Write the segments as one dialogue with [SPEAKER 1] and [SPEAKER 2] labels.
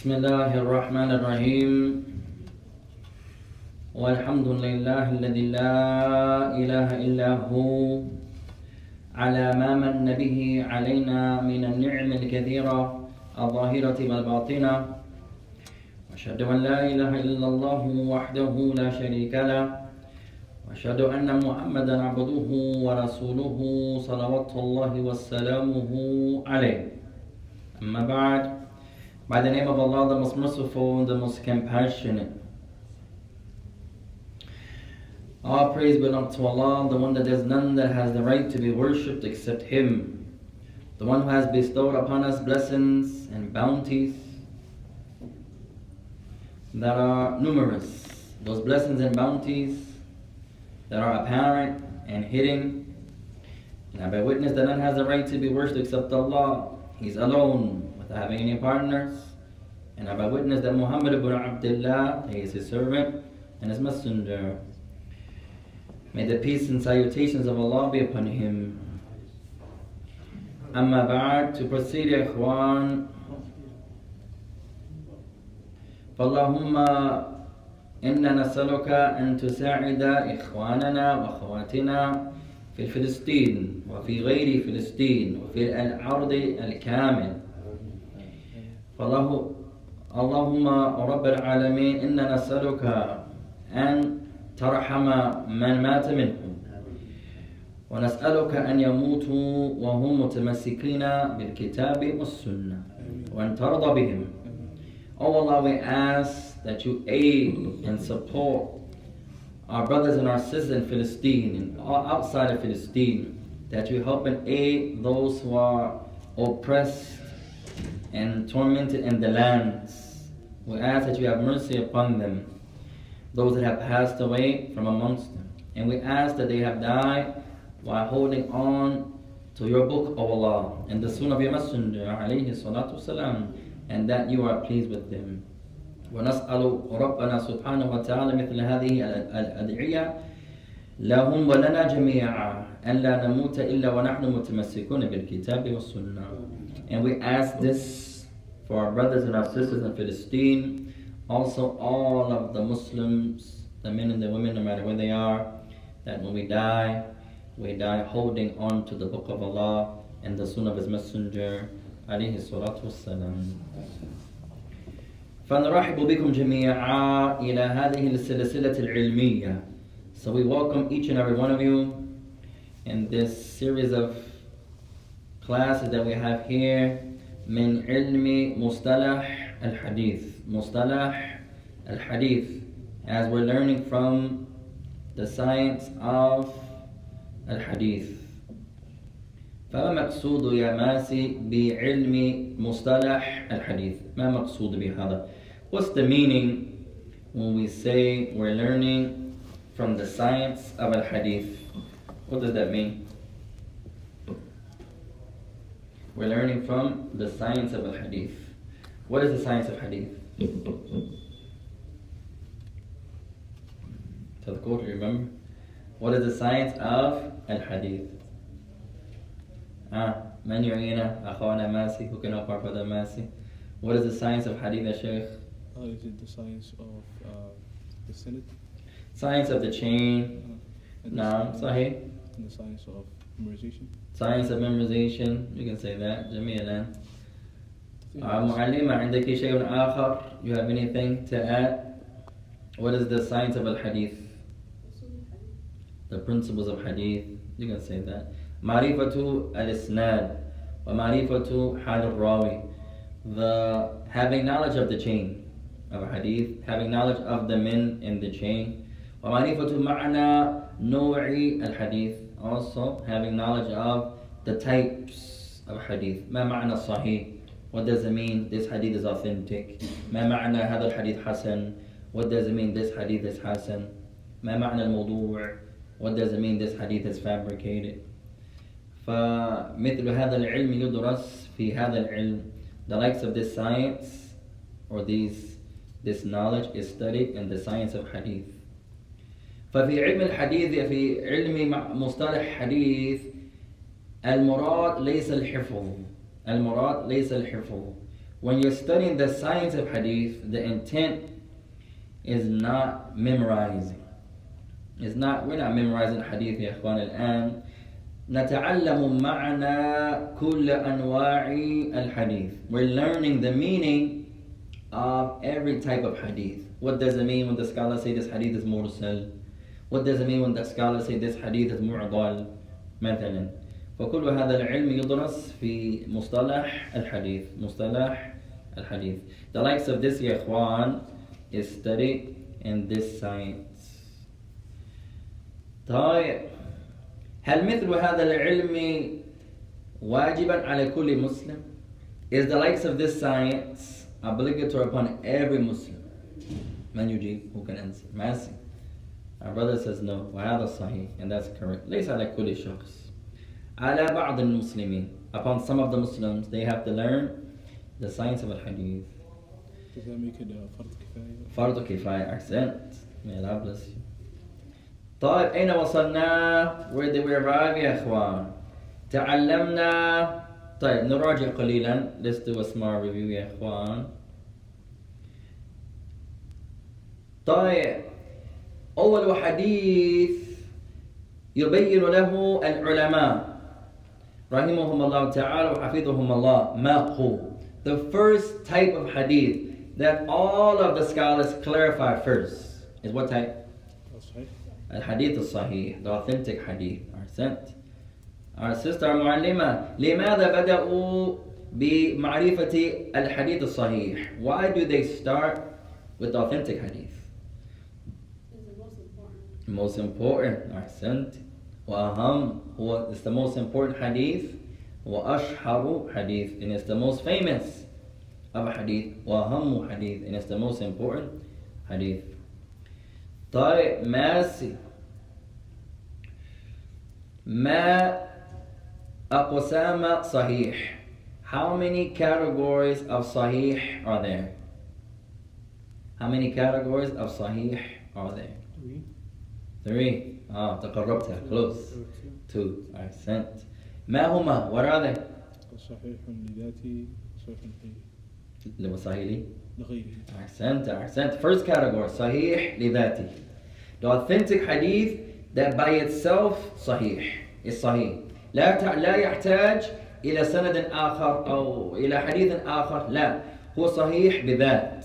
[SPEAKER 1] بسم الله الرحمن الرحيم والحمد لله الذي لا إله إلا هو على ما من به علينا من النعم الكثيرة الظاهرة والباطنة وأشهد أن لا إله إلا الله وحده لا شريك له وأشهد أن محمدا عبده ورسوله صلوات الله وسلامه عليه أما بعد By the name of Allah, the most merciful, the most compassionate. All praise belongs to Allah, the one that there's none that has the right to be worshipped except Him. The one who has bestowed upon us blessings and bounties that are numerous. Those blessings and bounties that are apparent and hidden. And I bear witness that none has the right to be worshipped except Allah. He's alone without having any partners. And I bear witness that Muhammad ibn Abdullah, he is his servant and his messenger. May the peace and salutations of Allah be upon him. أما بعد to proceed يا إخوان فاللهم إنا نسألك أن تساعد إخواننا وأخواتنا في فلسطين وفي غير فلسطين وفي الأرض الكامل فالله اللهم رب العالمين إنا نسألك أن ترحم من مات منهم ونسألك أن يموتوا وهم متمسكين بالكتاب والسنة وأن ترضى بهم Oh Allah, we ask that you aid and support our brothers and our sisters in Philistine and outside of Philistine, that you help and aid those who are oppressed and tormented in the lands. We ask that you have mercy upon them, those that have passed away from amongst them. And we ask that they have died while holding on to your book, O Allah, and the Sunnah of your Messenger, alayhi salatu wasalam, and that you are pleased with them. ونسأل ربنا سبحانه وتعالى مثل هذه الأدعية لهم ولنا جميعا أن لا نموت إلا ونحن متمسكون بالكتاب والسنة. And we ask this for our brothers and our sisters in Palestine, also all of the Muslims, the men and the women, no matter where they are, that when we die, we die holding on to the Book of Allah and the Sunnah of His Messenger, عليه الصلاة والسلام. فنرحب بكم جميعا إلى هذه السلسلة العلمية. So we welcome each and every one of you in this series of classes that we have here من علم مصطلح الحديث مصطلح الحديث as we're learning from the science of الحديث فما مقصود يا ماسي بعلم مصطلح الحديث ما مقصود بهذا What's the meaning when we say we're learning from the science of al-hadith? What does that mean? We're learning from the science of hadith. What is the science of hadith? Tell the quote, remember? What is the science of al hadith? Ah, man yu'ina akhawana masi, who can help our brother masi? What is the science of hadith, Shaykh?
[SPEAKER 2] Oh, is it the science of uh, the sanad?
[SPEAKER 1] Science of the chain.
[SPEAKER 2] Uh, no,
[SPEAKER 1] sahih.
[SPEAKER 2] And the science of memorization
[SPEAKER 1] Science of memorization. You can say that. جميلا.
[SPEAKER 2] I think
[SPEAKER 1] Uh,
[SPEAKER 2] it's-
[SPEAKER 1] معلمة عندك شيء آخر? You have anything to add? What is the science of al-hadith? The principles of hadith. You can say that. معرفة الإسناد ومعرفة حال الراوي. The having knowledge of the chain of hadith, having knowledge of the men in the chain. ومعرفة معنى نوع الحديث. Also having knowledge of the types of hadith. ما معنى صحيح? What does it mean this hadith is authentic? ما معنى هذا الحديث حسن? What does it mean this hadith is حسن? ما معنى الموضوع? What does it mean this hadith is fabricated? فمثل هذا العلم يدرس في هذا العلم. The likes of this science or these this knowledge is studied in the science of hadith. ففي علم الحديث في علم مصطلح حديث المراد ليس الحفظ المراد ليس الحفظ when you're studying the science of hadith, the intent is not memorizing. It's not we're not memorizing hadith يا اخوان الآن نتعلم معنى كل أنواع الحديث. We're learning the meaning of every type of hadith. What does it mean when the scholars say this hadith is mursal? What does it mean when the scholars say this hadith is mu'dal? مثلا فكل هذا العلم يدرس في مصطلح الحديث مصطلح الحديث The likes of this يا إخوان is studied in this science طيب هل مثل هذا العلم واجبا على كل مسلم? Is the likes of this science obligatory upon every Muslim? من يجيب? Who can answer? Mercy. Our brother says no. وهذا صحيح and that's correct. ليس على كل شخص. على بعض المسلمين. Upon some of the Muslims, they have to learn the science of al-hadith.
[SPEAKER 2] Does that make it uh, فرض كفاية?
[SPEAKER 1] فرض كفاية accent. May Allah bless you. طيب أين وصلنا؟ Where did we arrive يا إخوان؟ تعلمنا طيب نراجع قليلا. Let's do a small review يا إخوان. طيب أول حديث يبين له العلماء رحمهم الله تعالى وحفظهم الله ما هو the first type of hadith that all of the scholars clarify first is what type?
[SPEAKER 2] Uh, صحيح.
[SPEAKER 1] الحديث الصحيح the authentic hadith أحسنت Our sister معلمة لماذا بدأوا بمعرفة الحديث الصحيح Why do they start with the authentic hadith?
[SPEAKER 3] most important
[SPEAKER 1] أحسنت وأهم هو it's the most important hadith وأشهر hadith and it's the most famous of a hadith وأهم hadith and it's the most important hadith طيب ماشي ما أقسام صحيح How many categories of sahih are there? How many categories of sahih are there?
[SPEAKER 2] Three.
[SPEAKER 1] 3 آه ah, تقربتها.
[SPEAKER 2] كلوز
[SPEAKER 1] 2 احسنت ما هما؟ What are they?
[SPEAKER 2] صحيح لذاتي صحيح
[SPEAKER 1] لمصاهيلي
[SPEAKER 2] لغيري.
[SPEAKER 1] احسنت احسنت first category. صحيح لذاتي. The authentic hadith that by itself صحيح. الصحيح لا ت... لا يحتاج إلى سند آخر أو إلى حديث آخر. لا. هو صحيح بذات.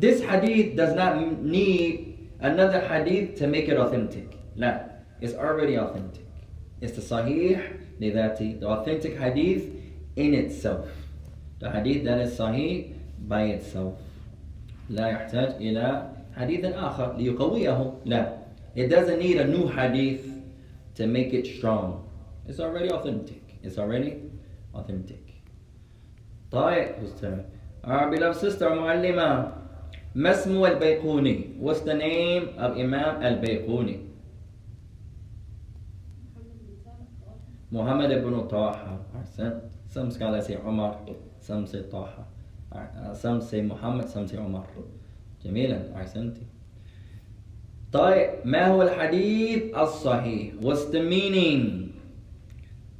[SPEAKER 1] This hadith does not need another hadith to make it authentic. لا. It's already authentic. It's the sahih لذاته. The authentic hadith in itself. The hadith that is sahih by itself. لا يحتاج إلى حديث آخر ليقويه. لا. It doesn't need a new hadith to make it strong. It's already authentic. It's already authentic. طيب أستاذ. Our beloved sister معلمة ما اسم البيقوني? What's the name of Imam al-Bayquni?
[SPEAKER 3] محمد بن طه.
[SPEAKER 1] Ahsan. Some scholars say Umar, some say. Uh, some say Muhammad, some say Umar. جميلا أحسنتي. طيب ما هو الحديث الصحيح? What's the meaning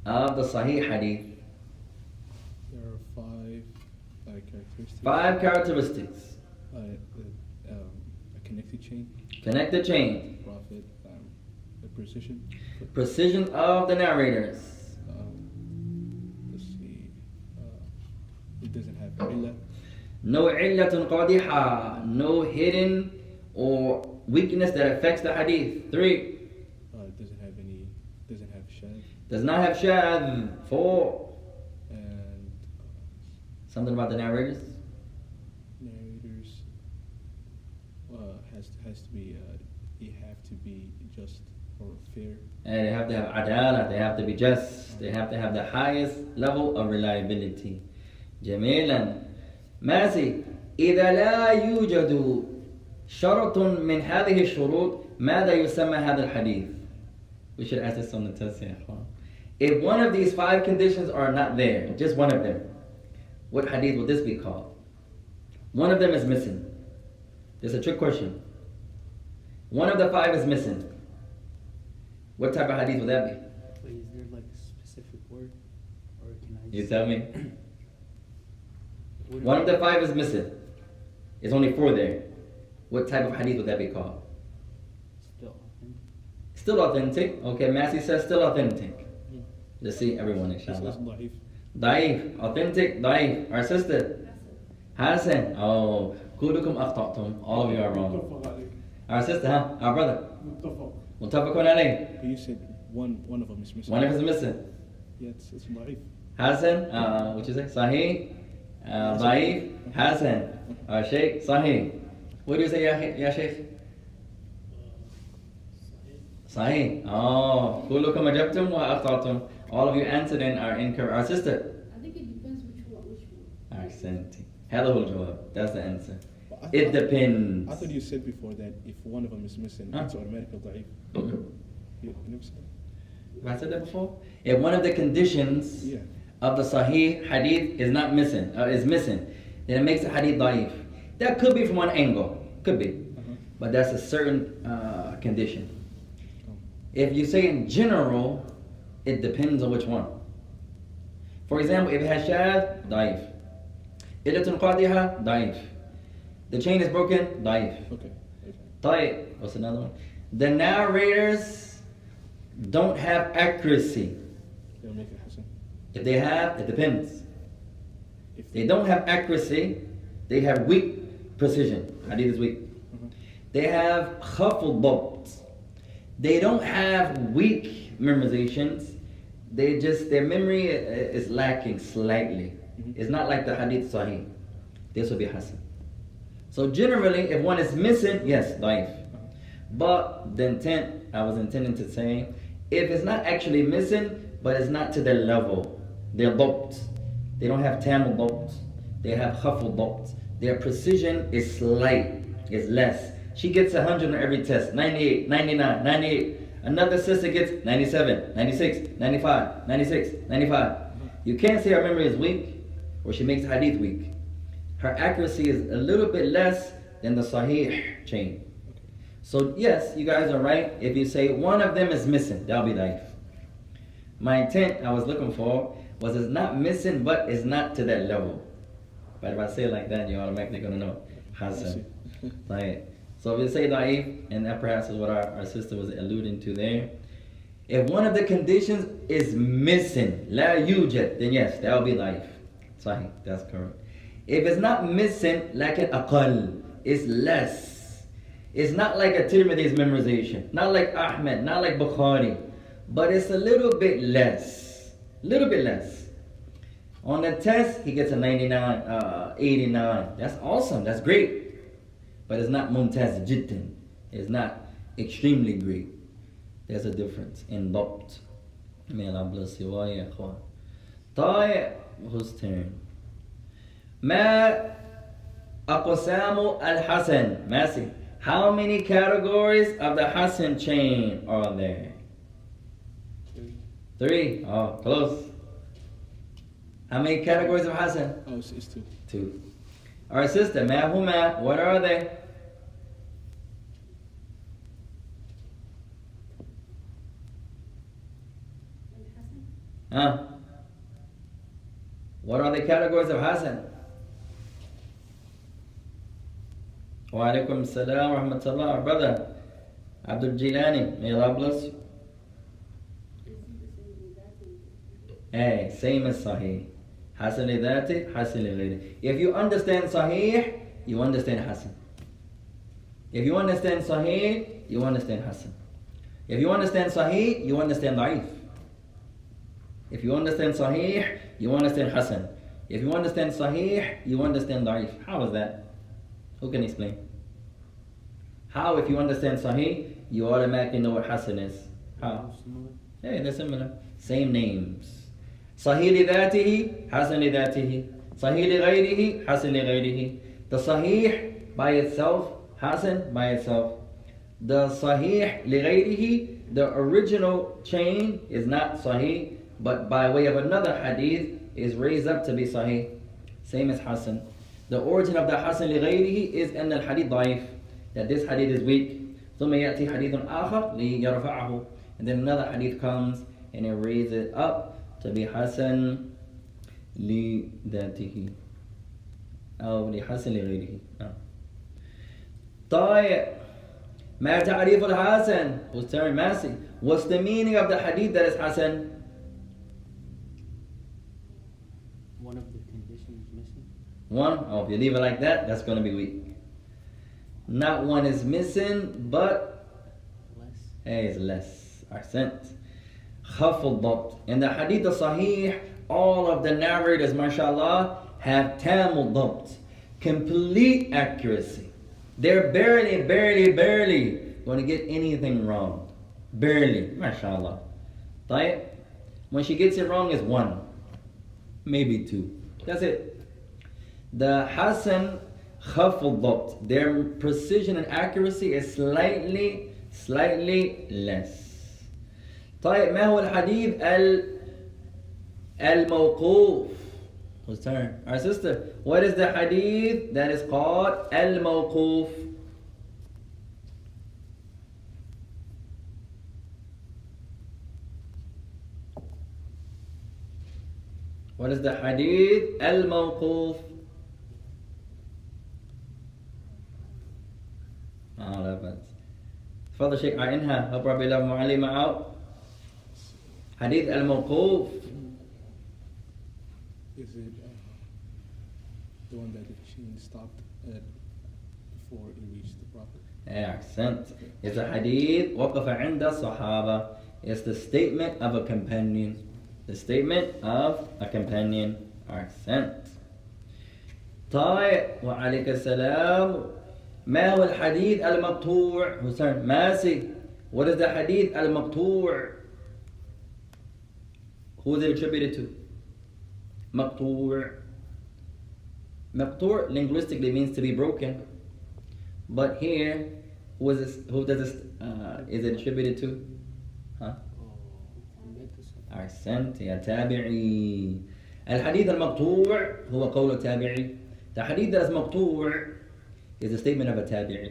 [SPEAKER 1] of the Sahih hadith?
[SPEAKER 2] There are five uh, characteristics.
[SPEAKER 1] Five characteristics.
[SPEAKER 2] Uh, uh, um, a connected chain.
[SPEAKER 1] Connected chain.
[SPEAKER 2] Profit. Um, the precision.
[SPEAKER 1] Precision of the narrators.
[SPEAKER 2] Um, let's see. Uh, it doesn't have.
[SPEAKER 1] No illatun qadiha. No hidden or weakness that affects the hadith. Three.
[SPEAKER 2] Uh, it doesn't have any. Doesn't have shad.
[SPEAKER 1] Does not have shad. Four.
[SPEAKER 2] And.
[SPEAKER 1] Uh, Something about the narrators.
[SPEAKER 2] has has to be. Uh, you have to be just or fair.
[SPEAKER 1] And they have to have adala. They have to be just. They have to have the highest level of reliability. جميلا. ماشي. إذا لا يوجد شرط من هذه الشروط ماذا يسمى هذا الحديث؟ We should ask this on the test يا إخوان. If one of these five conditions are not there, just one of them, what hadith would this be called? One of them is missing. It's a trick question. One of the five is missing. What type of hadith would that be?
[SPEAKER 4] Wait, is there like a specific word? Or can I
[SPEAKER 1] You tell me. One of the five is missing. There's only four there. What type of hadith would that be called?
[SPEAKER 4] Still authentic.
[SPEAKER 1] Still authentic. Okay, Massey says still authentic.
[SPEAKER 4] Yeah.
[SPEAKER 1] Let's see everyone, inshallah.
[SPEAKER 2] Daif.
[SPEAKER 1] Daif. Authentic, daif. Our sister. Hassan. Oh. Kulukum. All of you are wrong.
[SPEAKER 5] متفق عليك
[SPEAKER 1] Our sister, huh? Our brother.
[SPEAKER 5] متفق
[SPEAKER 1] متفق عليه.
[SPEAKER 2] But you said one one of them is missing.
[SPEAKER 1] One of us is missing.
[SPEAKER 2] Yeah, it's, it's ضعيف.
[SPEAKER 1] Hassan, uh, what you say? Sahih, uh, Daif, Hassan. Our Sheikh, Sahih. What do you say, Ya, ya Sheikh? Sahih. Oh, كلكم أجبتم وأخطأتم. All of you answered and are incorrect. Our sister.
[SPEAKER 3] I think it depends which one, which one.
[SPEAKER 1] Accent. هذا هو الجواب. That's the answer.
[SPEAKER 2] But I
[SPEAKER 1] It
[SPEAKER 2] thought-
[SPEAKER 1] depends.
[SPEAKER 2] I thought you said before that if one of them is missing,
[SPEAKER 1] Huh?
[SPEAKER 2] it's automatically ضعيف.
[SPEAKER 1] Mhm.
[SPEAKER 2] You, you never said
[SPEAKER 1] Have I said that before? If one of the conditions
[SPEAKER 2] Yeah.
[SPEAKER 1] of the Sahih hadith is not missing, uh, is missing, then it makes the hadith daif. That could be from one angle, could be,
[SPEAKER 2] Uh-huh.
[SPEAKER 1] but that's a certain uh, condition.
[SPEAKER 2] Oh.
[SPEAKER 1] If you say in general, it depends on which one. For example, if it has shad, daif. Ilatun qadiha, daif. The chain is broken, daif.
[SPEAKER 2] Okay. okay.
[SPEAKER 1] طيب, what's another one? The narrators don't have accuracy.
[SPEAKER 2] They'll make it Hassan.
[SPEAKER 1] If they have, it depends.
[SPEAKER 2] If
[SPEAKER 1] They don't have accuracy, they have weak precision. Hadith is weak.
[SPEAKER 2] Uh-huh.
[SPEAKER 1] They have khaful dabt. They don't have weak memorizations. They just, their memory i- is lacking slightly.
[SPEAKER 2] Mhm.
[SPEAKER 1] It's not like the hadith sahih. This will be hasan. So generally, if one is missing, yes, daif. But the intent, I was intending to say, if it's not actually missing, but it's not to their level, they're dabt. They don't have tamil dabt. They have khaful dabt. Their precision is slight, is less. She gets 100 on every test, 98, 99, 98. Another sister gets 97, 96, 95, 96, 95. You can't say her memory is weak or she makes hadith weak. Her accuracy is a little bit less than the sahih chain. So yes, you guys are right. If you say one of them is missing, that'll be daif. My intent I was looking for was it's not missing, but it's not to that level. But if I say it like that, you're automatically gonna know Hasan. Right. So if you say daif, and that perhaps is what our, our sister was alluding to there. If one of the conditions is missing, la yujad, then yes, that will be daif. Sahih, that's correct. If it's not missing, like an akal, it's less. It's not like a Tirmidhi's memorization, not like Ahmed, not like Bukhari, but it's a little bit less. Little bit less. On the test, he gets a 99, uh, 89. That's awesome. That's great. But it's not mumtaz Jitin. It's not extremely great. There's a difference in dabt. May Allah bless you. Who's turn? ما أقسام الحسن Massey. How many categories of the Hassan chain are there? Three. Oh, close. How many categories of Hassan?
[SPEAKER 2] Oh, it's, it's two.
[SPEAKER 1] Two. Our sister, ma huma, what are they?
[SPEAKER 3] And Hassan?
[SPEAKER 1] Huh? What are the categories of Hassan? Wa alaikum salam rahmatullah, our brother Abdul Jilani, may Allah bless you. Hey, same as Sahih. Hasan li dhati, Hasan li ghayri. If you understand Sahih, you understand Hasan. If you understand Sahih, you understand Hasan. If you understand Sahih, you understand Da'if. If you understand Sahih, you understand Hasan. If you understand Sahih, you understand Da'if. How is that? Who can explain? How, if you understand Sahih, you automatically know what Hasan is. How? Hey, they're similar. Same names. Sahih li dhatihi, Hasan li dhatihi. Sahih li ghayrihi, Hasan li ghayrihi. The Sahih by itself, Hasan by itself. The Sahih li ghayrihi, the original chain is not Sahih, but by way of another hadith is raised up to be Sahih. Same as Hasan. The origin of the Hasan لغيره is in the hadith ضعيف, that this hadith is weak. ثم يأتي حديث آخر ليرفعه and then another hadith comes and it raises it up to be Hasan لذاته أو لحسن لغيره نعم. طيب ما تعريف الحسن who's turn Massey what's the meaning of the hadith that is Hasan
[SPEAKER 4] One,
[SPEAKER 1] oh, if you leave it like that, that's going to be weak. Not one is missing, but
[SPEAKER 4] less.
[SPEAKER 1] Hey, it's less. Accent. Khaful In the hadith of Sahih, all of the narrators, mashallah, have tamil dabt. Complete accuracy. They're barely, barely, barely going to get anything wrong. Barely, mashallah. Right? When she gets it wrong, it's one, maybe two. That's it. the Hassan خف الضبط their precision and accuracy is slightly slightly less طيب ما هو الحديث ال الموقوف Whose turn? Our sister. What is the hadith that is called الموقوف What is the hadith الموقوف اه لا بأس تفضل شيخ عينها hope ربي الله معلمة out حديث الموقوف
[SPEAKER 2] Is it uh, the one that the chain stopped at before it reached the prophet?
[SPEAKER 1] Yeah, accent. It's a hadith وقف عند الصحابة. It's the statement of a companion. The statement of a companion. Accent. طيب وعليك السلام ما هو الحديث المقطوع حسين ماسي What is the hadith المقطوع Who is attributed to مقطوع مقطوع linguistically means to be broken but here who is this, who does this uh, is it attributed to huh أحسنت يا تابعي الحديث المقطوع هو قول التابعي The hadith that is مقطوع is a statement of a تابعي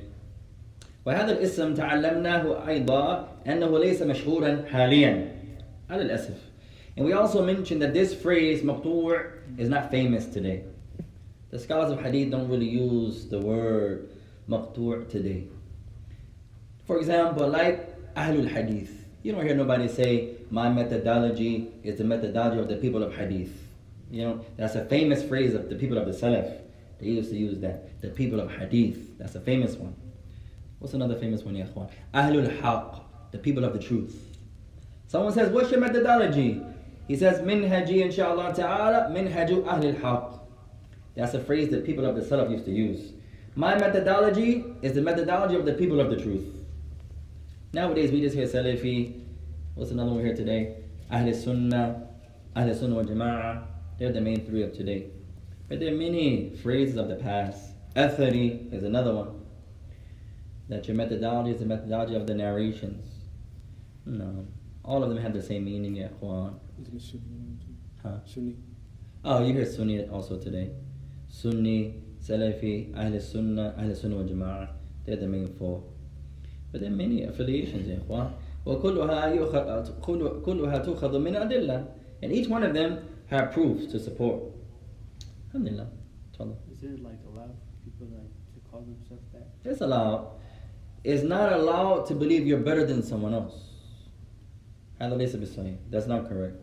[SPEAKER 1] وهذا الاسم تعلمناه أيضا أنه ليس مشهورا حاليا على الأسف And we also mentioned that this phrase مقطوع is not famous today. The scholars of hadith don't really use the word مقطوع today. For example, like Ahlul Hadith. You don't hear nobody say, my methodology is the methodology of the people of Hadith. You know, that's a famous phrase of the people of the Salaf. They used to use that. The people of Hadith. That's a famous one. What's another famous one, ya? Ahlul Haq. The people of the truth. Someone says, what's your methodology? He says, minhaji inshallah ta'ala, minhaju ahlul haq. That's a phrase that people of the Salaf used to use. My methodology is the methodology of the people of the truth. Nowadays we just hear Salafi. What's another one we hear today? Ahl Sunnah, Ahl Sunnah wa Jama'ah. They're the main three of today. But there are many phrases of the past. Athari is another one. That your methodology is the methodology of the narrations. No. All of them have the same meaning, ya ikhwan.
[SPEAKER 2] Isn't it Sunni one too?
[SPEAKER 1] Huh?
[SPEAKER 2] Sunni.
[SPEAKER 1] Oh, you hear Sunni also today. Sunni, Salafi, Ahl Sunnah, Ahl Sunnah wa Jama'ah. They're the main four. But there are many affiliations, يا إخوان. وكلها يؤخذ كل- كلها تؤخذ من أدلة. And each one of them have proofs to support. Alhamdulillah. تفضل.
[SPEAKER 4] Is it like allowed for people like to call themselves that?
[SPEAKER 1] It's allowed. It's not allowed to believe you're better than someone else. هذا ليس بالصحيح. That's not correct.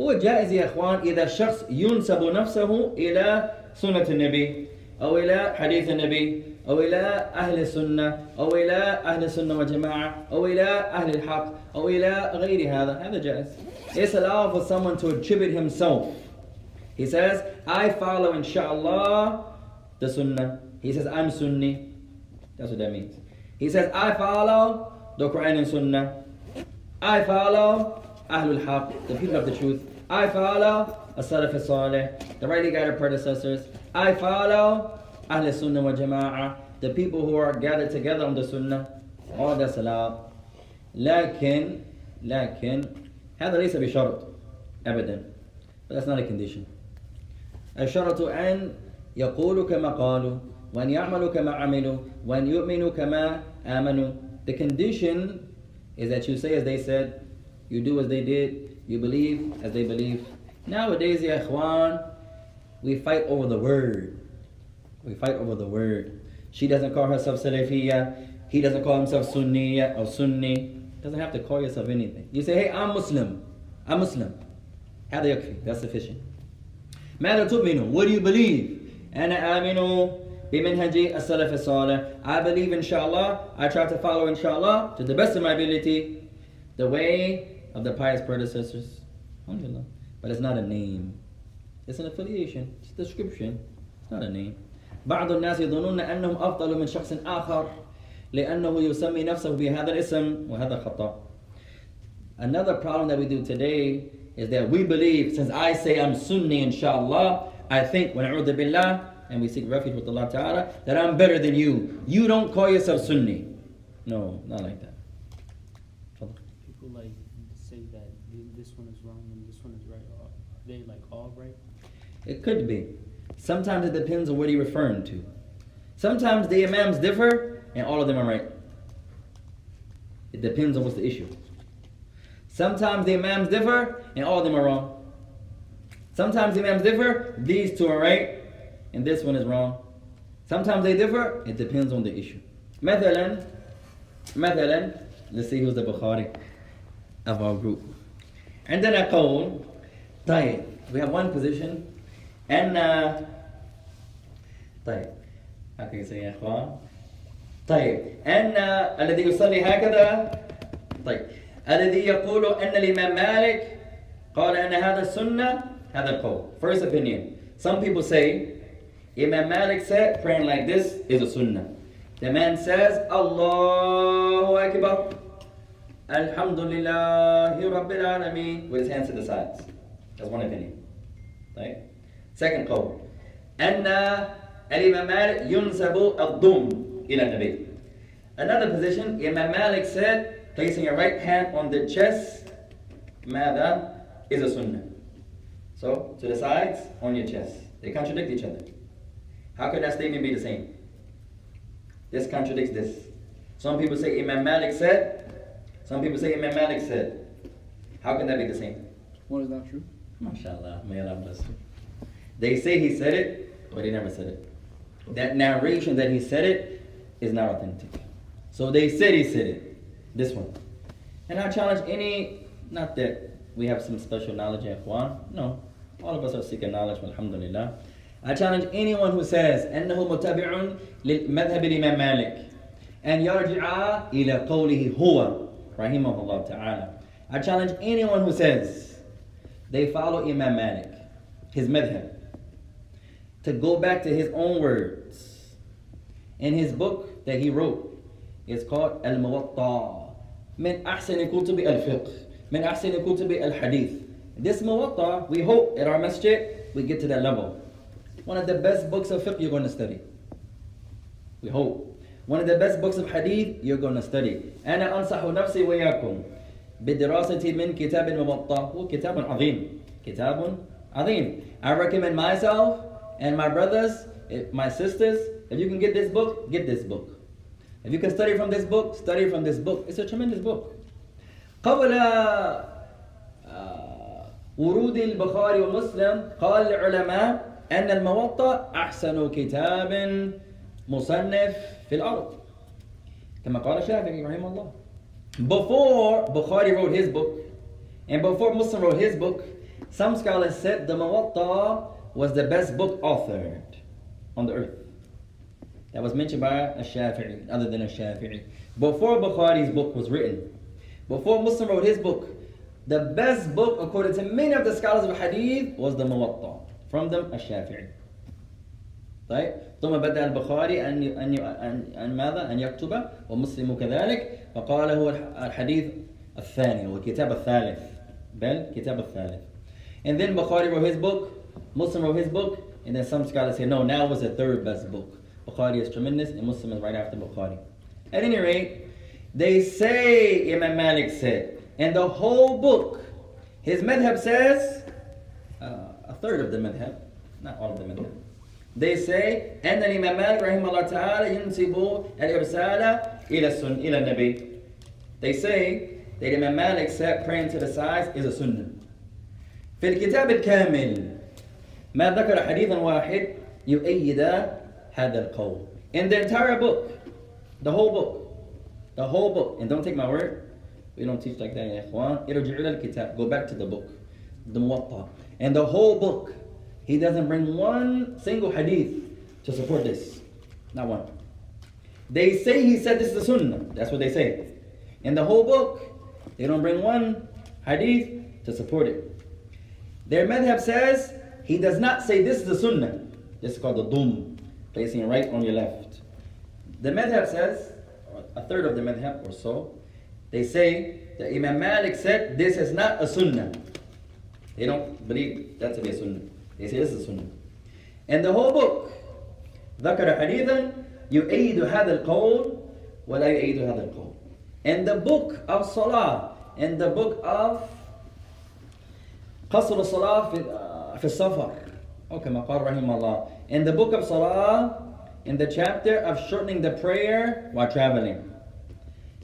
[SPEAKER 1] هو جائز يا اخوان اذا شخص ينسب نفسه الى سنة النبي او الى حديث النبي او الى اهل السنة او الى اهل السنة والجماعة او الى اهل الحق او الى غير هذا هذا جائز. It's allowed for someone to attribute himself. He says, I follow inshallah the sunnah. He says, I'm Sunni. That's what that means. He says, I follow the Quran and Sunnah. I follow Ahlul Haq, the people of the truth. I follow As-Salaf Salih, the rightly guided predecessors. I follow Ahl Sunnah wa Jama'ah, the people who are gathered together on the Sunnah. All that's allowed. لكن لكن هذا ليس بشرط أبدا. But that's not a condition. الشرط أن يقولوا كما قالوا وأن يعملوا كما عملوا وأن يؤمنوا كما آمنوا The condition is that you say as they said, you do as they did, you believe as they believe. Nowadays, ya ikhwan, we fight over the word. We fight over the word. She doesn't call herself Salafiyya. He doesn't call himself Sunniya or Sunni. Doesn't have to call yourself anything. You say, hey, I'm Muslim. I'm Muslim. هذا يكفي. That's sufficient. ماذا تؤمن? What do you believe? أنا آمن بمنهج السلف الصالح. I believe inshallah. I try to follow inshallah to the best of my ability the way of the pious predecessors. Alhamdulillah. But it's not a name. It's an affiliation. It's a description. It's not a name. بعض الناس يظنون أنهم أفضل من شخص آخر لأنه يسمي نفسه بهذا الاسم وهذا خطأ. Another problem that we do today is that we believe since I say I'm Sunni inshallah, I think when a'udhu billah and we seek refuge with Allah Ta'ala that I'm better than you. You don't call yourself Sunni. No, not like that.
[SPEAKER 4] People like say that this one is wrong and this one is right. Are they like all right?
[SPEAKER 1] It could be. Sometimes it depends on what you're referring to. Sometimes the imams differ and all of them are right. It depends on what's the issue. Sometimes the imams differ and all of them are wrong. Sometimes the imams differ, these two are right and this one is wrong. Sometimes they differ, it depends on the issue. مثلا مثلا let's see who's the Bukhari of our group. عندنا قول طيب we have one position أن طيب how can you say يا إخوان طيب أن الذي يصلي هكذا طيب الذي يقول أن الإمام مالك قال أن هذا السنة هذا القول first opinion some people say Imam Malik said praying like this is a sunnah the man says Allahu Akbar Alhamdulillah Rabbil Alameen with his hands to the sides that's one opinion right second قول أن الإمام مالك ينسب الضم إلى النبي Another position, Imam Malik said, placing your right hand on the chest, ماذا is a sunnah. So, to the sides, on your chest. They contradict each other. How could that statement be the same? This contradicts this. Some people say Imam Malik said, some people say Imam Malik said. How can that be the same?
[SPEAKER 2] One is not true.
[SPEAKER 1] MashaAllah, may Allah bless you. They say he said it, but he never said it. That narration that he said it is not authentic. So they said he said it. This one. And I challenge any, not that we have some special knowledge in Ikhwan. No. All of us are seeking knowledge, alhamdulillah. I challenge anyone who says أنه متبع لمذهب الإمام مالك أن يرجع إلى قوله هو رحمه الله تعالى. I challenge anyone who says they follow Imam Malik, his madhab, to go back to his own words. In his book that he wrote, it's called Al-Muwatta. من أحسن كتب الفقه من أحسن كتب الحديث This Muwatta, we hope at our masjid, we get to that level. One of the best books of fiqh you're going to study. We hope. One of the best books of hadith you're going to study. أنا أنصح نفسي وإياكم بدراسة من كتاب الموطأ هو كتاب عظيم كتاب عظيم I recommend myself and my brothers, if- my sisters, if you can get this book, get this book. If you can study from this book, study from this book. It's a tremendous book. قبل آه، ورود البخاري ومسلم قال العلماء أن الموطأ أحسن كتاب مصنف في الأرض كما قال الشافعي رحمه الله Before Bukhari wrote his book and before Muslim wrote his book, some scholars said the Muwatta was the best book authored on the earth. That was mentioned by a Shafi'i, other than a Shafi'i. Before Bukhari's book was written, before Muslim wrote his book, the best book, according to many of the scholars of Hadith, was the Muwatta. From them, a Shafi'i. طيب ثم بدأ البخاري أن أن أن, أن ماذا أن يكتب ومسلم كذلك فقال هو الح- الحديث الثاني هو الكتاب الثالث بل كتاب الثالث and then Bukhari wrote his book Muslim wrote his book and then some scholars say no now was the third best book Bukhari is tremendous and Muslim is right after Bukhari at any rate they say Imam Malik said and the whole book his madhab says uh, a third of the madhab not all of the madhab they say أن الإمام مالك رحمه الله تعالى ينسب الإرسال إلى السن إلى النبي. They say that Imam Malik said praying to the sides is a sunnah. في الكتاب الكامل ما ذكر حديثا واحد يؤيد had that cold. In the entire book, the whole book, the whole book, and don't take my word, we don't teach like that in al-kitab, go back to the book, the Muwatta. And the whole book, he doesn't bring one single hadith to support this. Not one. They say he said this is the sunnah. That's what they say. In the whole book, they don't bring one hadith to support it. Their madhab says he does not say this is the sunnah. This is called the dum placing it right on your left. The madhab says, or a third of the madhab or so, they say that Imam Malik said this is not a Sunnah. They don't believe that to be a Sunnah. They say this is a Sunnah. And the whole book, ذكر حديثا يؤيد هذا القول ولا يؤيد هذا القول. And the book of Salah and the book of قصر الصلاة في في السفر أو كما قال رحمه الله. In the book of Salah, in the chapter of shortening the prayer while traveling,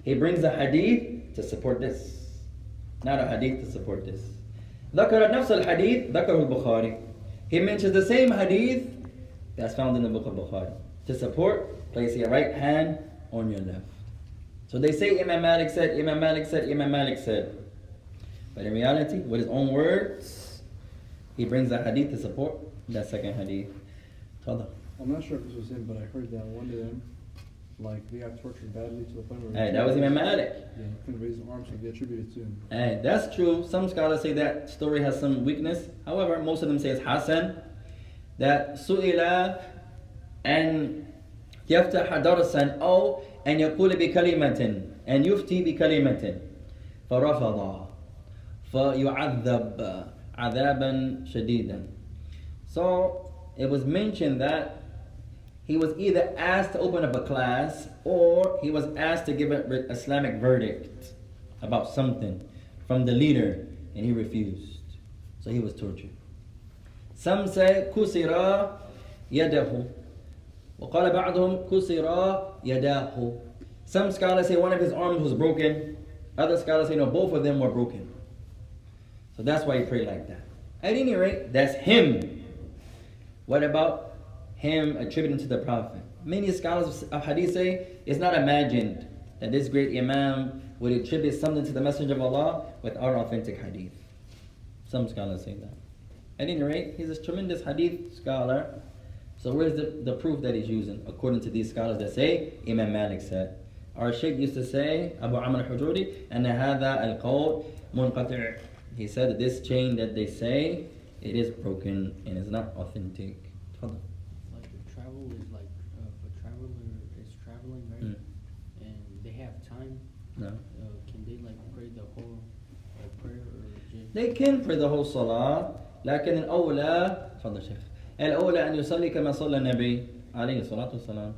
[SPEAKER 1] he brings a hadith to support this, not a hadith to support this. ذكر نفس الحديث ذكره البخاري. He mentions the same hadith that's found in the book of Bukhari. To support, place your right hand on your left. So they say Imam Malik said, Imam Malik said, Imam Malik said. But in reality, with his own words, he brings a hadith to support that second hadith. Tafadhal.
[SPEAKER 5] I'm not sure if this was him, but I heard that one of them, like they got tortured badly to the point where
[SPEAKER 1] Hey, that was Imam Malik.
[SPEAKER 5] Yeah, he couldn't raise his arms, so they attributed it to him.
[SPEAKER 1] Hey, that's true. Some scholars say that story has some weakness. However, most of them say it's Hassan. That سئل أن يفتح درسا أو أن يقول بكلمة أن يفتي بكلمة فرفض فيعذب عذابا شديدا. So it was mentioned that he was either asked to open up a class or he was asked to give an Islamic verdict about something from the leader and he refused. So he was tortured. Some say كسر يده وقال بعضهم كسر يداه Some scholars say one of his arms was broken. Other scholars say no, both of them were broken. So that's why he prayed like that. At any rate, that's him. what about him attributing to the Prophet? Many scholars of hadith say it's not imagined that this great Imam would attribute something to the Messenger of Allah with our authentic hadith. Some scholars say that. At any rate, he's a tremendous hadith scholar. So where's the, the proof that he's using? According to these scholars that say, Imam Malik said. Our Sheikh used to say, Abu Amr al-Hajuri, and هذا القول منقطع. He said that this chain that they say it is broken and is not authentic. تفضل.
[SPEAKER 4] Like a travel is like, uh, if a traveler is traveling, right?
[SPEAKER 1] Mm.
[SPEAKER 4] And they have time,
[SPEAKER 1] No.
[SPEAKER 4] uh, can they like pray the whole uh, prayer or just?
[SPEAKER 1] They can pray the whole salah لكن الأولى تفضل شيخ الأولى أن يصلي كما صلى النبي عليه الصلاة والسلام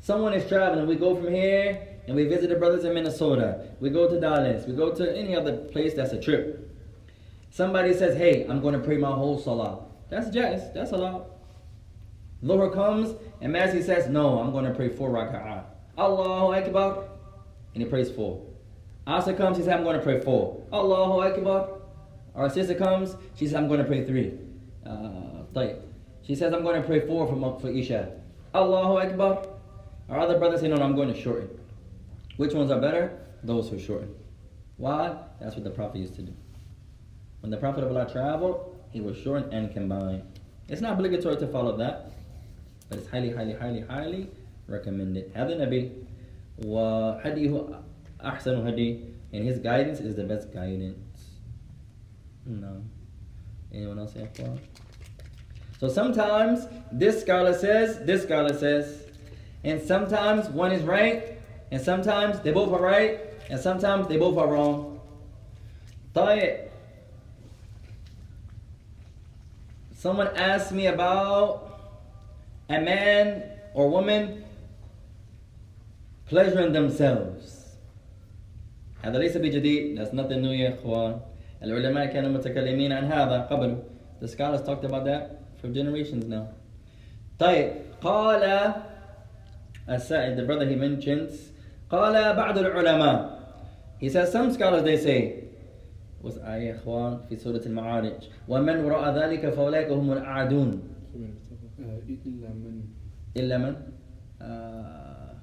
[SPEAKER 1] Someone is traveling, we go from here and we visit the brothers in Minnesota. We go to Dallas. We go to any other place that's a trip. Somebody says, hey, I'm going to pray my whole salah. That's ja'iz. That's allowed. Dhuhr comes and Masih says, no, I'm going to pray four raka'ah. Allahu Akbar. And he prays four. Asr comes, he says, I'm going to pray four. Allahu Akbar. Our sister comes, she says, I'm going to pray three. Uh, she says, I'm going to pray four for, for Isha. Allahu Akbar. Our other brothers say, no, no, I'm going to shorten. Which ones are better? Those who shorten. Why? That's what the Prophet used to do. When the Prophet of Allah traveled, he would shorten and combine. It's not obligatory to follow that, but it's highly, highly, highly, highly recommended. هذا النبي وهديه أحسن هدي and his guidance is the best guidance. No. Anyone else have thought? So sometimes this scholar says, this scholar says, and sometimes one is right, and sometimes they both are right, and sometimes they both are wrong. طيب. Someone asked me about a man or woman pleasuring themselves. هذا ليس بجديد. That's nothing new يا إخوان. العلماء كانوا متكلمين عن هذا قبل. The scholars talked about that for generations now. طيب قال السائد, the brother he mentions, قال بعض العلماء. He says some scholars they say يا إخوان في سورة المعارج. ومن وراء ذلك فأولئك هم الأعدون.
[SPEAKER 5] إلا من
[SPEAKER 1] إلا من? آه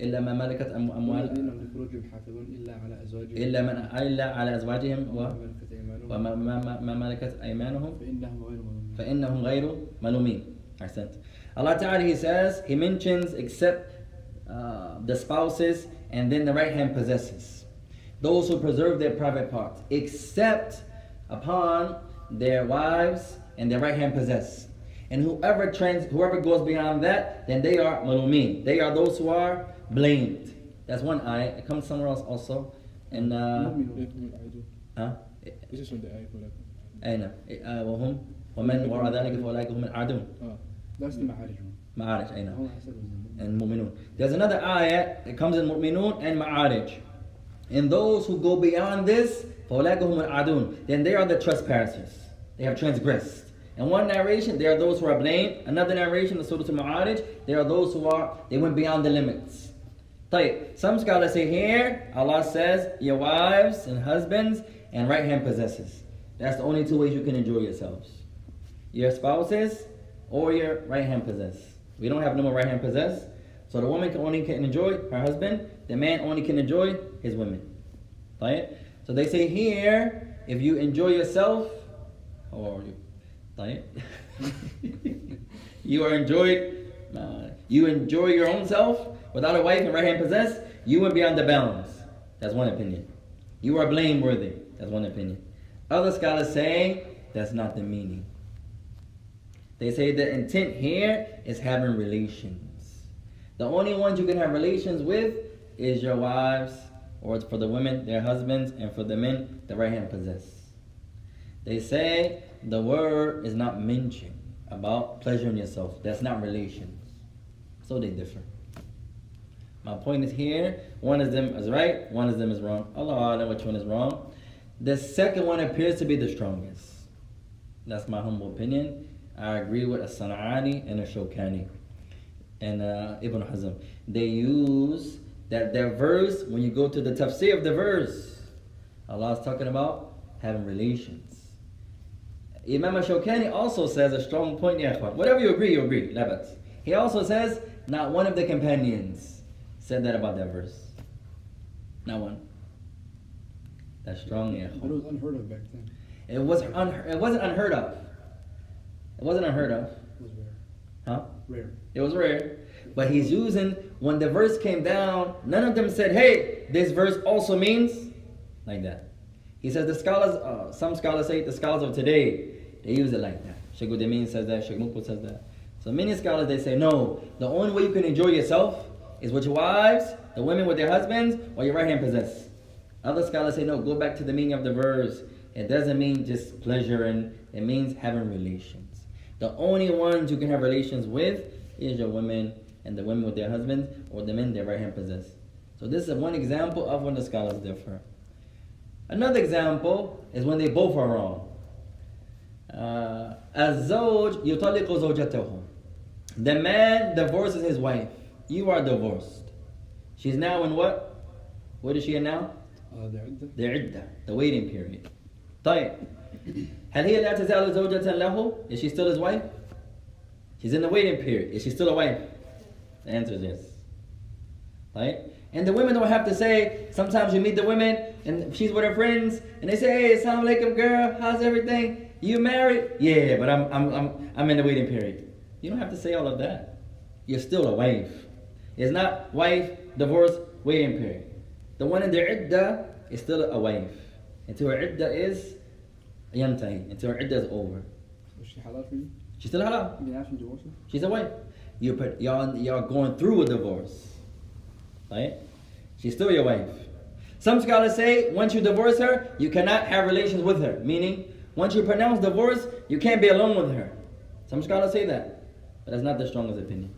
[SPEAKER 1] إلا ما ملكت أموال.
[SPEAKER 5] هم لفروجهم حافظون إلا على أزواجهم.
[SPEAKER 1] إلا من إلا على أزواجهم و
[SPEAKER 5] وما
[SPEAKER 1] ما, ما, ملكت أيمانهم.
[SPEAKER 5] فإنهم غير ملومين.
[SPEAKER 1] فإنهم غير ملومين. أحسنت. Allah Ta'ala He says He mentions except uh, the spouses and then the right hand possessors those who preserve their private parts except upon their wives and their right hand possess and whoever trans whoever goes beyond that then they are malumin they are those who are blamed that's one ayah it comes somewhere else also and uh,
[SPEAKER 2] If I do.
[SPEAKER 1] huh?
[SPEAKER 2] This is from the ayah for like.
[SPEAKER 1] أين آه، وهم ومن وراء ذلك فأولئك هم العادون
[SPEAKER 2] Ah,
[SPEAKER 5] That's the معارج one.
[SPEAKER 1] معارج أين
[SPEAKER 5] هو حسب الزمان.
[SPEAKER 1] and mu'minun there's another ayah that comes in mu'minun and ma'arij and those who go beyond this فأولئك هم العادون then they are the trespassers they have transgressed and one narration they are those who are blamed another narration the surah al-ma'arij they are those who are they went beyond the limits طيب some scholars say here Allah says your wives and husbands and right hand possessors that's the only two ways you can enjoy yourselves your spouses or your right hand possess. We don't have no more right hand possess. So the woman can only can enjoy her husband, the man only can enjoy his women. Right? So they say here, if you enjoy yourself, how are you, right? you are enjoyed, uh, you enjoy your own self without a wife and right hand possess, you would be on the bounds. That's one opinion. You are blameworthy. That's one opinion. Other scholars say that's not the meaning. They say the intent here is having relations. The only ones you can have relations with is your wives, or for the women, their husbands, and for the men, the right hand possess. They say the word is not mentioned about pleasuring yourself. That's not relations. So they differ. My point is here, one of them is right, one of them is wrong. Allah know which one is wrong. The second one appears to be the strongest. That's my humble opinion. I agree with As-San'ani and Ash-Shawkani and uh, Ibn Hazm. They use that their verse, when you go to the tafsir of the verse, Allah is talking about having relations. Imam Ash-Shawkani also says a strong point. Whatever you agree, you agree. Labat. He also says not one of the companions said that about that verse. Not one. That's strong,
[SPEAKER 5] But it was unheard of back then.
[SPEAKER 1] It wasn't unheard, it wasn't unheard of. It wasn't unheard of.
[SPEAKER 5] It was rare.
[SPEAKER 1] Huh?
[SPEAKER 5] Rare.
[SPEAKER 1] It was rare. But he's using when the verse came down, none of them said, hey, this verse also means like that. He says the scholars, uh, some scholars say the scholars of today, they use it like that. Sheikh says that, Sheikh says that. So many scholars they say no, the only way you can enjoy yourself is with your wives, the women with their husbands, or your right hand possess. Other scholars say no, go back to the meaning of the verse. It doesn't mean just pleasure and it means having relations. The only ones you can have relations with is your women and the women with their husbands or the men their right hand possess. So this is one example of when the scholars differ. Another example is when they both are wrong. Uh, الزوج يطلق زوجته. The man divorces his wife. You are divorced. She's now in what? What is she in now?
[SPEAKER 5] Uh, the عدة.
[SPEAKER 1] The iddah, the waiting period. طيب And he allowed Tazala Zawjatan lahu? Is she still his wife? She's in the waiting period. Is she still a wife? The answer is yes. Right? And the women don't have to say, sometimes you meet the women and she's with her friends and they say, hey, assalamu alaikum girl, how's everything? You married? Yeah, but I'm, I'm, I'm, I'm in the waiting period. You don't have to say all of that. You're still a wife. It's not wife, divorce, waiting period. The one in the iddah is still a wife. Until her iddah is yantahi. Until her iddah is over.
[SPEAKER 5] Was she halal for you?
[SPEAKER 1] She's still halal.
[SPEAKER 5] You asked me to divorce?
[SPEAKER 1] She's a wife. You put y'all y'all going through a divorce. Right? She's still your wife. Some scholars say once you divorce her, you cannot have relations with her. Meaning, once you pronounce divorce, you can't be alone with her. Some scholars say that. But that's not the strongest opinion.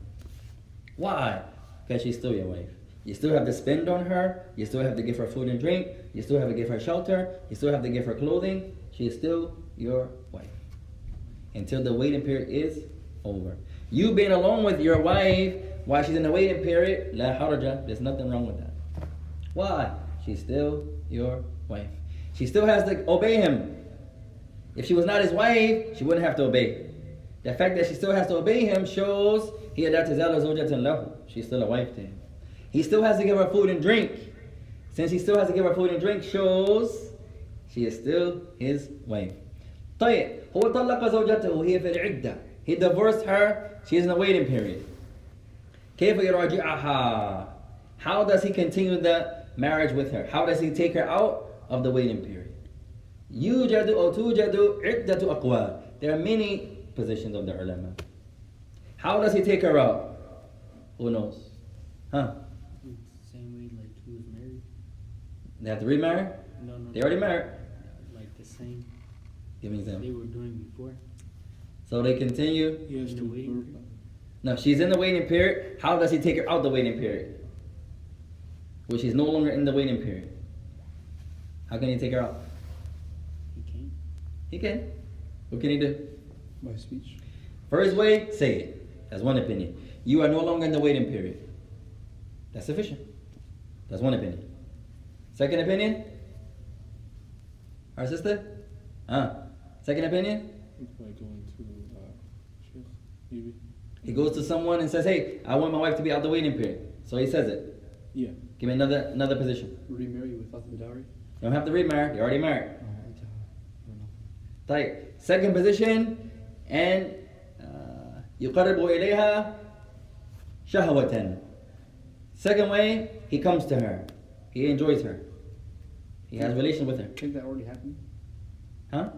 [SPEAKER 1] Why? Because she's still your wife. You still have to spend on her. You still have to give her food and drink. You still have to give her shelter. You still have to give her clothing she is still your wife until the waiting period is over. You being alone with your wife while she's in the waiting period, la haraja, there's nothing wrong with that. Why? She's still your wife. She still has to obey him. If she was not his wife, she wouldn't have to obey. The fact that she still has to obey him shows he she's still a wife to him. He still has to give her food and drink. Since he still has to give her food and drink, shows she is still his wife. طيب هو طلق زوجته وهي في العدة. He divorced her. She is in a waiting period. كيف يراجعها? How does he continue the marriage with her? How does he take her out of the waiting period? يوجد أو توجد عدة أقوال. There are many positions of the ulama. How does he take her out? Who knows? Huh?
[SPEAKER 4] It's the same way like he was married.
[SPEAKER 1] They have to remarry?
[SPEAKER 4] No, no.
[SPEAKER 1] They already married.
[SPEAKER 4] Like the same
[SPEAKER 1] Give me an
[SPEAKER 4] they
[SPEAKER 1] example.
[SPEAKER 4] were doing before.
[SPEAKER 1] So they continue.
[SPEAKER 2] He has
[SPEAKER 4] In
[SPEAKER 2] to
[SPEAKER 4] the waiting
[SPEAKER 2] verify.
[SPEAKER 1] No, she's in the waiting period. How does he take her out the waiting period? Well, she's no longer in the waiting period. How can he take her out?
[SPEAKER 4] He came.
[SPEAKER 1] He can. What can he do?
[SPEAKER 5] By speech.
[SPEAKER 1] First way, say it. That's one opinion. You are no longer in the waiting period. That's sufficient. That's one opinion. Second opinion? Our sister? Huh? Second opinion?
[SPEAKER 2] By going to uh, Sheikh, maybe.
[SPEAKER 1] He goes to someone and says, Hey, I want my wife to be out the waiting period. So he says it.
[SPEAKER 2] Yeah.
[SPEAKER 1] Give me another another position.
[SPEAKER 5] Remarry without the dowry.
[SPEAKER 1] You don't have to remarry, you're already married.
[SPEAKER 5] Oh, I don't know.
[SPEAKER 1] طيب second position and uh, يقرب إليها شهوة second way he comes to her he enjoys her he has relations with her.
[SPEAKER 5] Can't that already happen?
[SPEAKER 1] huh?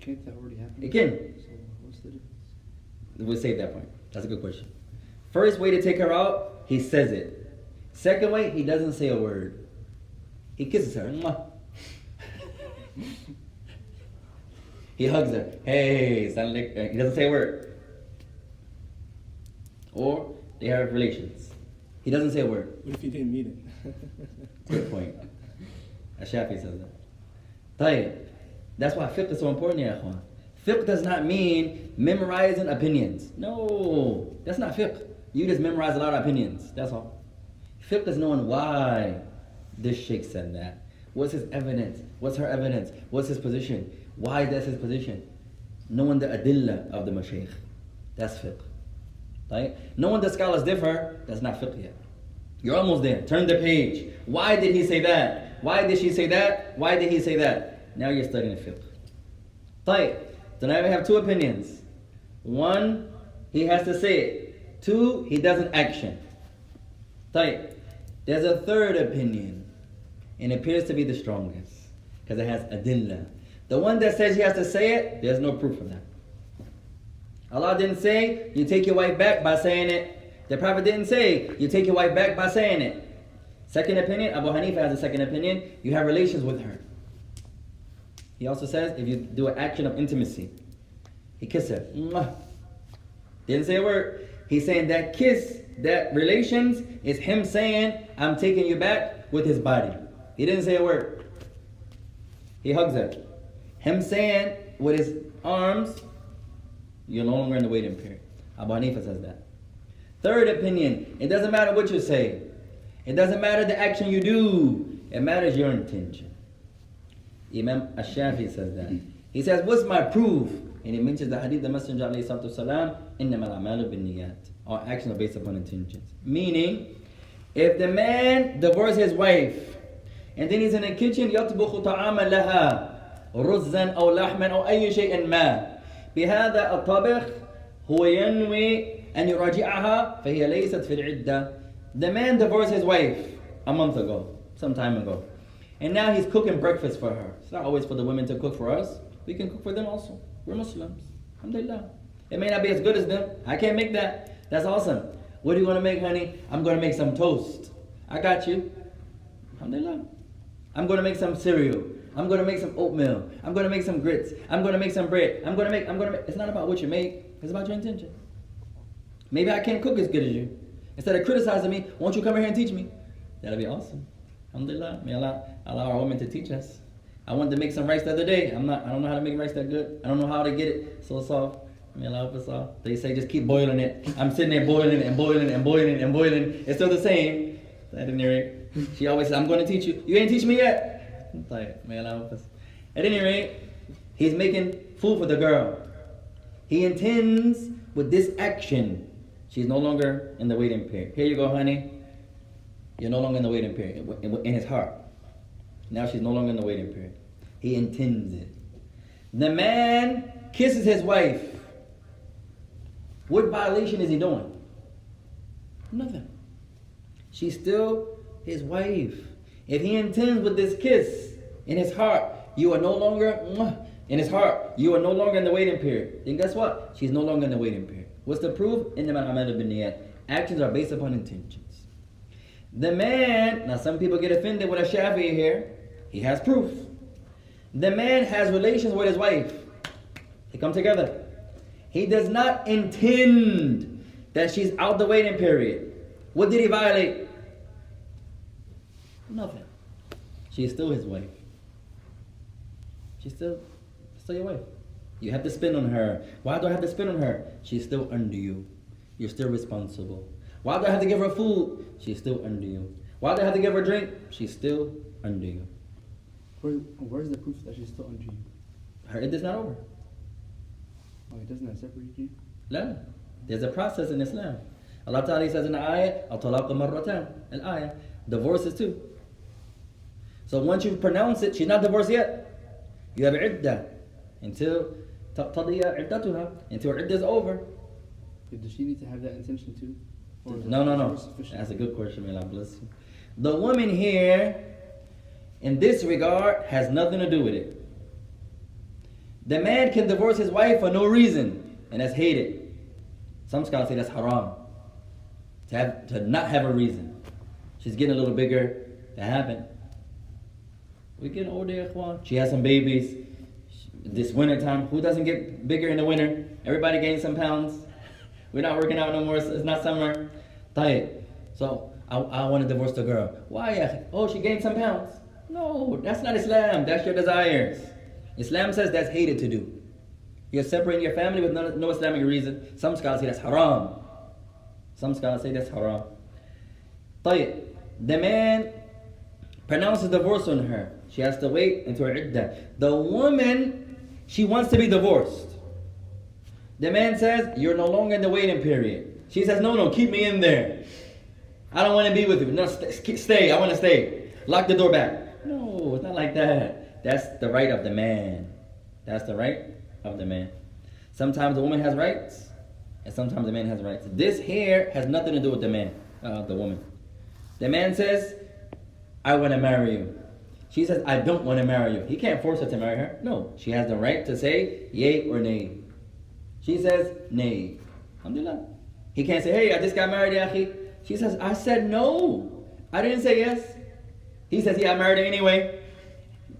[SPEAKER 5] Can't that already happen?
[SPEAKER 1] it can.
[SPEAKER 5] So what's the difference?
[SPEAKER 1] we'll save that point. That's a good question. First way to take her out he says it. Second way he doesn't say a word. He kisses her. He hugs her. Hey he doesn't say a word. Or they have relations. He doesn't say a word.
[SPEAKER 2] What if he didn't mean it?
[SPEAKER 1] Good point. Ash-Shafi'i says that. Tayyip. That's why fiqh is so important, ya ikhwan. Fiqh does not mean memorizing opinions. No, that's not fiqh. You just memorize a lot of opinions, that's all. Fiqh is knowing why this sheikh said that. What's his evidence? What's her evidence? What's his position? Why that's his position? Knowing the adilla of the mashaykh. That's fiqh. Right? Knowing the scholars differ, that's not fiqh yet. You're almost there. Turn the page. Why did he say that? Why did she say that? Why did he say that? Now you're studying the fiqh. Tight. So I we have two opinions. One, he has to say it. Two, he does an action. Tight. There's a third opinion, and it appears to be the strongest because it has adilla. The one that says he has to say it, there's no proof of that. Allah didn't say you take your wife back by saying it. The Prophet didn't say you take your wife back by saying it. Second opinion, Abu Hanifa has a second opinion. You have relations with her. He also says if you do an action of intimacy, he kissed her. Didn't say a word. He's saying that kiss, that relations, is him saying, I'm taking you back with his body. He didn't say a word. He hugs her. Him saying with his arms, you're no longer in the waiting period. Abu Hanifa says that. Third opinion, it doesn't matter what you say. It doesn't matter the action you do. It matters your intention. Imam Ash-Shafi'i says that. He says, what's my proof? And he mentions the hadith, the Messenger of Allah إِنَّمَا الْعَمَالُ Our actions are based upon intentions. Meaning, if the man divorces his wife, and then he's in the kitchen, يَطْبُخُ طَعَامًا لَهَا رُزًّا أَوْ لَحْمًا أَوْ أَيُّ شَيْءٍ مَا بهذا الطبخ هو ينوي أن يراجعها فهي ليست في العدة the man divorced his wife a month ago, some time ago. And now he's cooking breakfast for her. It's not always for the women to cook for us. We can cook for them also. We're Muslims. Alhamdulillah. It may not be as good as them. I can't make that. That's awesome. What do you want to make, honey? I'm going to make some toast. I got you. Alhamdulillah. I'm going to make some cereal. I'm going to make some oatmeal. I'm going to make some grits. I'm going to make some bread. I'm going to make, I'm going to make. It's not about what you make. It's about your intention. Maybe I can't cook as good as you. Instead of criticizing me, won't you come here and teach me? That'll be awesome. Alhamdulillah. May Allah allow our women to teach us. I wanted to make some rice the other day. I'm not, I don't know how to make rice that good. I don't know how to get it so soft. May Allah help us all. They say just keep boiling it. I'm sitting there boiling and boiling and boiling and boiling. It's still the same. At any rate, she always says, I'm going to teach you. You ain't teach me yet. Like, may Allah help us. At any rate, he's making food for the girl. He intends with this action, She's no longer in the waiting period. Here you go, honey. You're no longer in the waiting period in his heart. Now she's no longer in the waiting period. He intends it. The man kisses his wife. What violation is he doing? Nothing. She's still his wife. If he intends with this kiss in his heart, you are no longer in his heart. You are no longer in the waiting period. Then guess what? She's no longer in the waiting period. What's the proof? Actions are based upon intentions. The man, now some people get offended with a Shafi here. He has proof. The man has relations with his wife. They come together. He does not intend that she's out the waiting period. What did he violate? Nothing. She's still his wife. She's still still your wife. You have to spin on her. Why do I have to spin on her? She's still under you. You're still responsible. Why do I have to give her food? She's still under you. Why do I have to give her a drink? She's still under you.
[SPEAKER 5] Where, where's the proof that she's still under you?
[SPEAKER 1] Her it is not over.
[SPEAKER 5] Oh, iddah doesn't separate you?
[SPEAKER 1] No. There's a process in Islam. Allah Ta'ala says in the ayah, Al-talaq marratan, an ayah, divorce is. So once you pronounce it, she's not divorced yet. You have iddah until تقضي عدتها until her iddah is over.
[SPEAKER 5] Does she need to have that intention too? Or is
[SPEAKER 1] No, no,
[SPEAKER 5] it
[SPEAKER 1] no.
[SPEAKER 5] sufficient?
[SPEAKER 1] That's a good question, may Allah bless you. The woman here, in this regard, has nothing to do with it. The man can divorce his wife for no reason, and that's hated. Some scholars say that's haram. To have to not have a reason. She's getting a little bigger. That happened. We getting older, ikhwan. She has some babies. This winter time, who doesn't get bigger in the winter? Everybody gains some pounds. We're not working out no more. It's not summer. Diet. So I, I want to divorce the girl. Why? akhi? Oh, she gained some pounds. No, that's not Islam. That's your desires. Islam says that's hated to do. You're separating your family with no, no Islamic reason. Some scholars say that's haram. Some scholars say that's haram. طيب. The man pronounces divorce on her. She has to wait until her iddah. The woman, she wants to be divorced. The man says, You're no longer in the waiting period. She says, No, no, keep me in there. I don't want to be with you. No, st- stay. I want to stay. Lock the door back. No, it's not like that. That's the right of the man. That's the right of the man. Sometimes the woman has rights, and sometimes the man has rights. This here has nothing to do with the man, uh, the woman. The man says, I want to marry you. She says, I don't want to marry you. He can't force her to marry her. No, she has the right to say yay or nay. She says nay. Alhamdulillah. He can't say, hey, I just got married, Yahi. She says, I said no. I didn't say yes. He says, yeah, I married her anyway.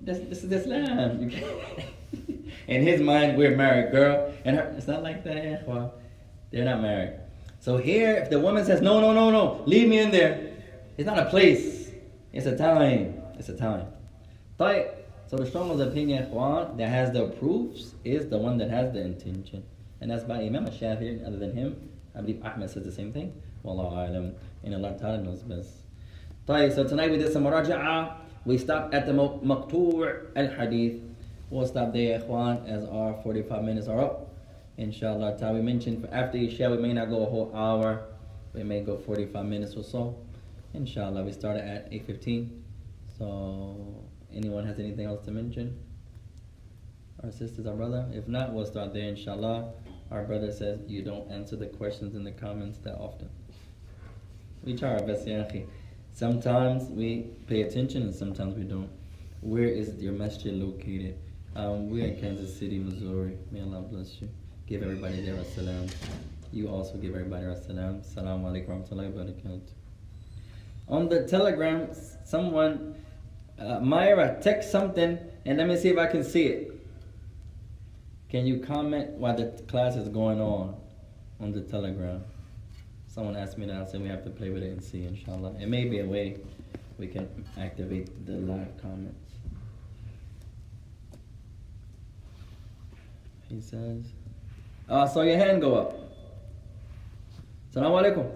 [SPEAKER 1] This, this is Islam. In his mind, we're married, girl. And her, it's not like that. Well, they're not married. So here, if the woman says, no, no, no, no, leave me in there. It's not a place. It's a time. It's a time. طيب. So the strongest opinion, ikhwan, that has the proofs is the one that has the intention. And that's by Imam Shafi'i, other than him. I believe Ahmed says the same thing. Wallahu alam. And Allah Ta'ala knows best. طيب, so tonight we did some muraja'a. We stopped at the mo- maqtu' al-hadith. We'll stop there, ikhwan, as our 45 minutes are up. Inshallah ta'ala. We mentioned for after Isha, we may not go a whole hour. We may go 45 minutes or so. Inshallah, we started at 8.15. So, anyone has anything else to mention? Our sisters, our brother? If not, we'll start there, inshallah. Our brother says you don't answer the questions in the comments that often. We try our best, ya akhi. Sometimes we pay attention and sometimes we don't. Where is your masjid located? Um, we're in Kansas City, Missouri. May Allah bless you. Give everybody there salam. You also give everybody salam. Salam alaikum wa rahmatullahi wa barakatuh. On the telegram, someone, uh, Myra, text something and let me see if I can see it. Can you comment while the class is going on on the telegram? Someone asked me that, I said we have to play with it and see, inshallah. It may be a way we can activate the live comments. He says, oh, I saw your hand go up. Salaam alaikum.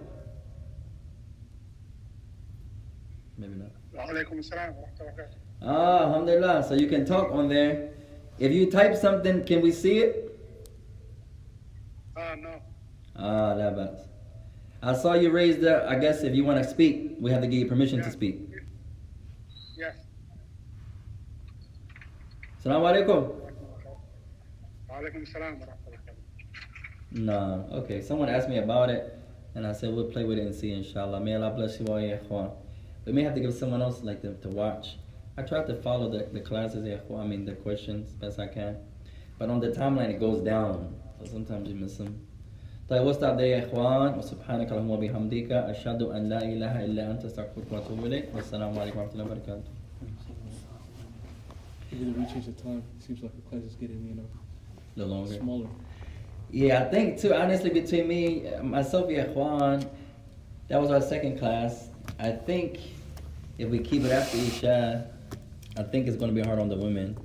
[SPEAKER 1] Maybe not. Ah, alhamdulillah. So you can talk on there. If you type something, can we see it?
[SPEAKER 6] Ah, uh, no.
[SPEAKER 1] Ah, that bad. I saw you raise the, I guess if you want to speak, we have to give you permission
[SPEAKER 6] yeah.
[SPEAKER 1] to speak.
[SPEAKER 6] Yes.
[SPEAKER 1] Assalamu alaikum. Nah, okay. Someone asked me about it, and I said we'll play with it and see, inshallah. May Allah bless you all We may have to give someone else like them to watch. I try to follow the, the classes, ya ikhwan, I mean the questions best I can. But on the timeline it goes down, so sometimes you miss them. طيب وستع ده يا اخوان وسبحانك اللهم وبحمدك اشهد ان لا اله الا انت استغفرك واتوب اليك والسلام عليكم ورحمه الله وبركاته.
[SPEAKER 2] Maybe we change the time. It seems like the class is getting, you know,
[SPEAKER 1] No longer.
[SPEAKER 2] smaller.
[SPEAKER 1] Yeah, I think too. Honestly, between me, myself, yeah, Juan, that was our second class. I think if we keep it after Isha, I think it's going to be hard on the women.